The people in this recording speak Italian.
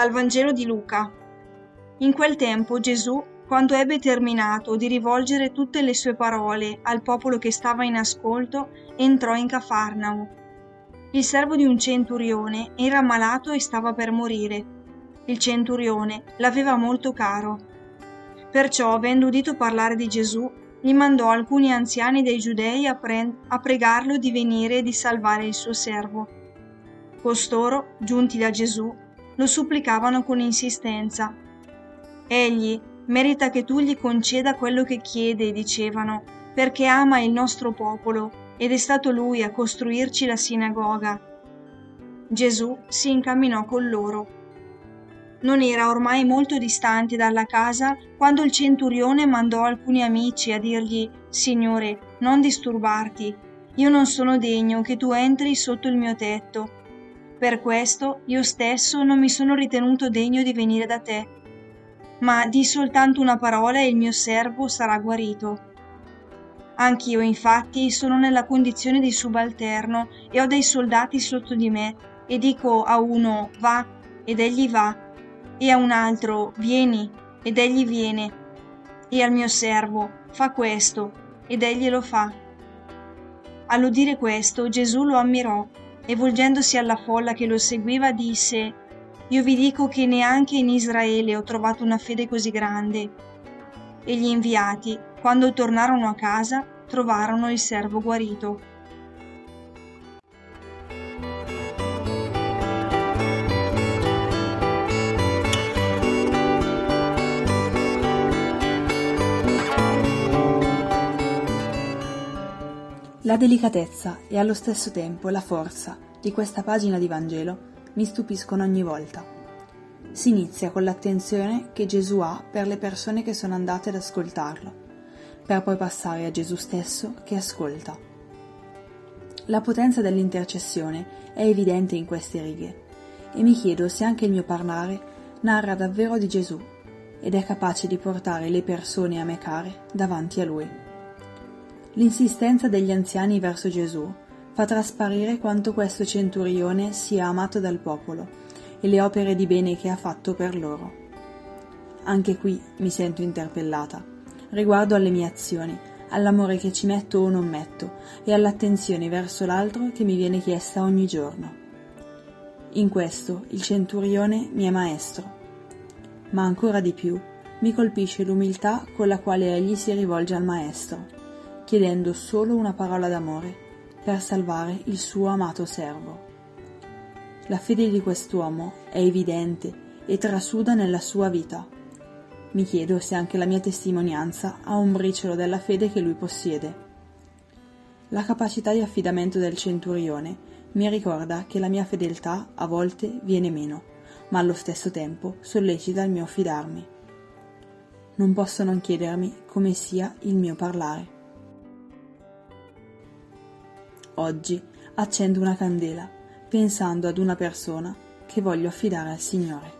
Dal Vangelo di Luca. In quel tempo Gesù, quando ebbe terminato di rivolgere tutte le sue parole al popolo che stava in ascolto, entrò in Cafarnao. Il servo di un centurione era malato e stava per morire. Il centurione l'aveva molto caro. Perciò, avendo udito parlare di Gesù, gli mandò alcuni anziani dei giudei a, pre- a pregarlo di venire e di salvare il suo servo. Costoro, giunti da Gesù, lo supplicavano con insistenza. Egli merita che tu gli conceda quello che chiede, dicevano, perché ama il nostro popolo ed è stato lui a costruirci la sinagoga. Gesù si incamminò con loro. Non era ormai molto distante dalla casa quando il centurione mandò alcuni amici a dirgli Signore, non disturbarti, io non sono degno che tu entri sotto il mio tetto per questo io stesso non mi sono ritenuto degno di venire da te. Ma di soltanto una parola e il mio servo sarà guarito. Anch'io infatti sono nella condizione di subalterno e ho dei soldati sotto di me e dico a uno va ed egli va e a un altro vieni ed egli viene e al mio servo fa questo ed egli lo fa. All'udire questo Gesù lo ammirò e volgendosi alla folla che lo seguiva disse Io vi dico che neanche in Israele ho trovato una fede così grande. E gli inviati, quando tornarono a casa, trovarono il servo guarito. La delicatezza e allo stesso tempo la forza di questa pagina di Vangelo mi stupiscono ogni volta. Si inizia con l'attenzione che Gesù ha per le persone che sono andate ad ascoltarlo, per poi passare a Gesù stesso che ascolta. La potenza dell'intercessione è evidente in queste righe e mi chiedo se anche il mio parlare narra davvero di Gesù ed è capace di portare le persone a me care davanti a Lui. L'insistenza degli anziani verso Gesù fa trasparire quanto questo centurione sia amato dal popolo e le opere di bene che ha fatto per loro. Anche qui mi sento interpellata, riguardo alle mie azioni, all'amore che ci metto o non metto e all'attenzione verso l'altro che mi viene chiesta ogni giorno. In questo il centurione mi è maestro, ma ancora di più mi colpisce l'umiltà con la quale egli si rivolge al maestro chiedendo solo una parola d'amore per salvare il suo amato servo. La fede di quest'uomo è evidente e trasuda nella sua vita. Mi chiedo se anche la mia testimonianza ha un briciolo della fede che lui possiede. La capacità di affidamento del centurione mi ricorda che la mia fedeltà a volte viene meno, ma allo stesso tempo sollecita il mio fidarmi. Non posso non chiedermi come sia il mio parlare. Oggi accendo una candela pensando ad una persona che voglio affidare al Signore.